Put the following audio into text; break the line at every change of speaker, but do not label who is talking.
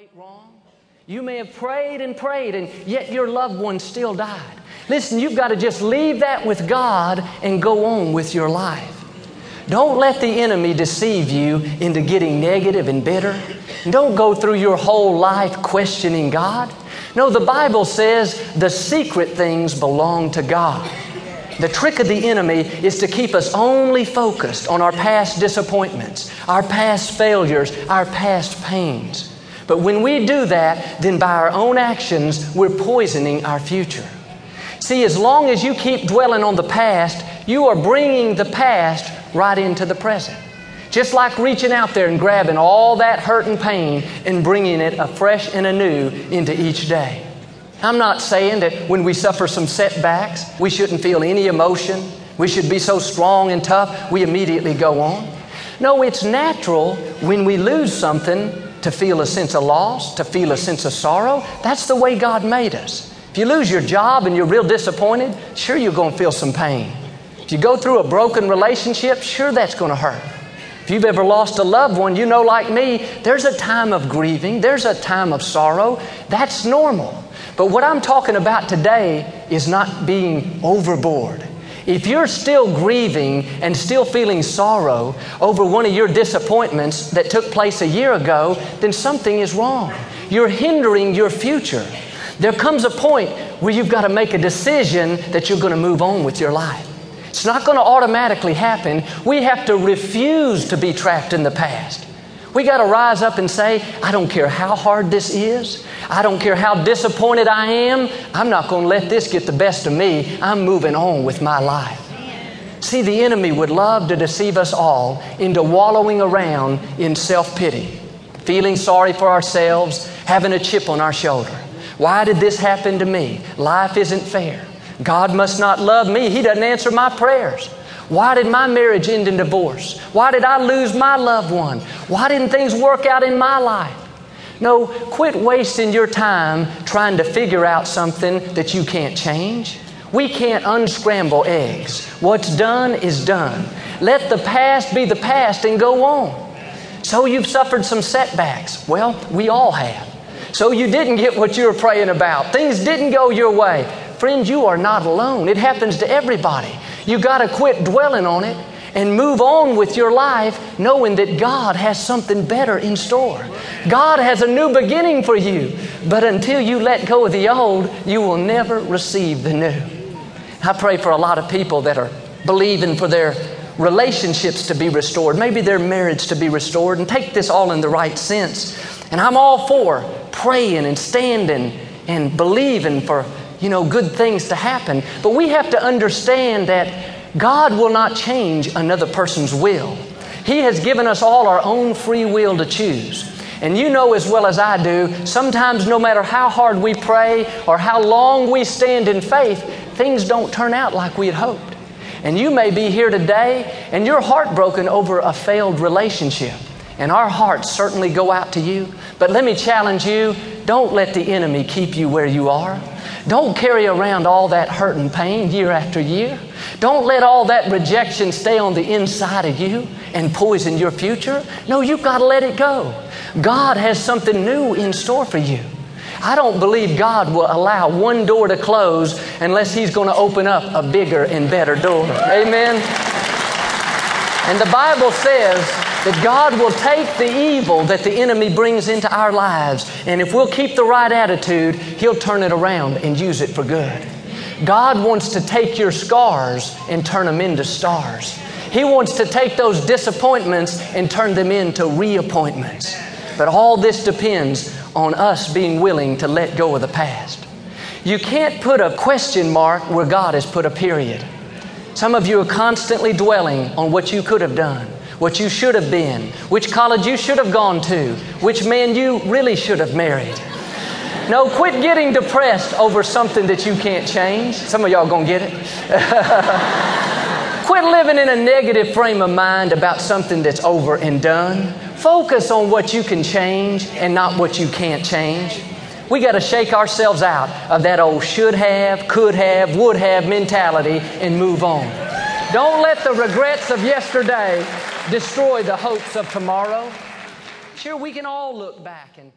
great wrong. You may have prayed and prayed, and yet your loved one still died. Listen, you've got to just leave that with God and go on with your life. Don't let the enemy deceive you into getting negative and bitter. Don't go through your whole life questioning God. No, the Bible says the secret things belong to God. The trick of the enemy is to keep us only focused on our past disappointments, our past failures, our past pains. But when we do that, then by our own actions, we're poisoning our future. See, as long as you keep dwelling on the past, you are bringing the past right into the present. Just like reaching out there and grabbing all that hurt and pain and bringing it afresh and anew into each day. I'm not saying that when we suffer some setbacks, we shouldn't feel any emotion. We should be so strong and tough, we immediately go on. No, it's natural when we lose something to feel a sense of loss, to feel a sense of sorrow. That's the way God made us. If you lose your job and you're real disappointed, sure you're going to feel some pain. If you go through a broken relationship, sure that's going to hurt. If you've ever lost a loved one, you know, like me, there's a time of grieving, there's a time of sorrow. That's normal. But what I'm talking about today is not being overboard. If you're still grieving and still feeling sorrow over one of your disappointments that took place a year ago, then something is wrong. You're hindering your future. There comes a point where you've got to make a decision that you're going to move on with your life. It's not going to automatically happen. We have to refuse to be trapped in the past. We got to rise up and say, I don't care how hard this is. I don't care how disappointed I am. I'm not going to let this get the best of me. I'm moving on with my life. See, the enemy would love to deceive us all into wallowing around in self pity, feeling sorry for ourselves, having a chip on our shoulder. Why did this happen to me? Life isn't fair. God must not love me. He doesn't answer my prayers. Why did my marriage end in divorce? Why did I lose my loved one? Why didn't things work out in my life? No, quit wasting your time trying to figure out something that you can't change. We can't unscramble eggs. What's done is done. Let the past be the past and go on. So you've suffered some setbacks. Well, we all have. So you didn't get what you were praying about. Things didn't go your way. Friends, you are not alone. It happens to everybody. You got to quit dwelling on it and move on with your life knowing that God has something better in store. God has a new beginning for you, but until you let go of the old, you will never receive the new. I pray for a lot of people that are believing for their relationships to be restored, maybe their marriage to be restored, and take this all in the right sense. And I'm all for praying and standing and believing for you know good things to happen, but we have to understand that God will not change another person's will. He has given us all our own free will to choose. And you know as well as I do, sometimes no matter how hard we pray or how long we stand in faith, things don't turn out like we had hoped. And you may be here today and you're heartbroken over a failed relationship. And our hearts certainly go out to you. But let me challenge you don't let the enemy keep you where you are. Don't carry around all that hurt and pain year after year. Don't let all that rejection stay on the inside of you and poison your future. No, you've got to let it go. God has something new in store for you. I don't believe God will allow one door to close unless He's going to open up a bigger and better door. Amen. And the Bible says that God will take the evil that the enemy brings into our lives, and if we'll keep the right attitude, He'll turn it around and use it for good. God wants to take your scars and turn them into stars. He wants to take those disappointments and turn them into reappointments. But all this depends on us being willing to let go of the past. You can't put a question mark where God has put a period. Some of you are constantly dwelling on what you could have done, what you should have been, which college you should have gone to, which man you really should have married. No, quit getting depressed over something that you can't change. Some of y'all gonna get it. quit living in a negative frame of mind about something that's over and done. Focus on what you can change and not what you can't change. We got to shake ourselves out of that old should have, could have, would have mentality and move on. Don't let the regrets of yesterday destroy the hopes of tomorrow. Sure, we can all look back and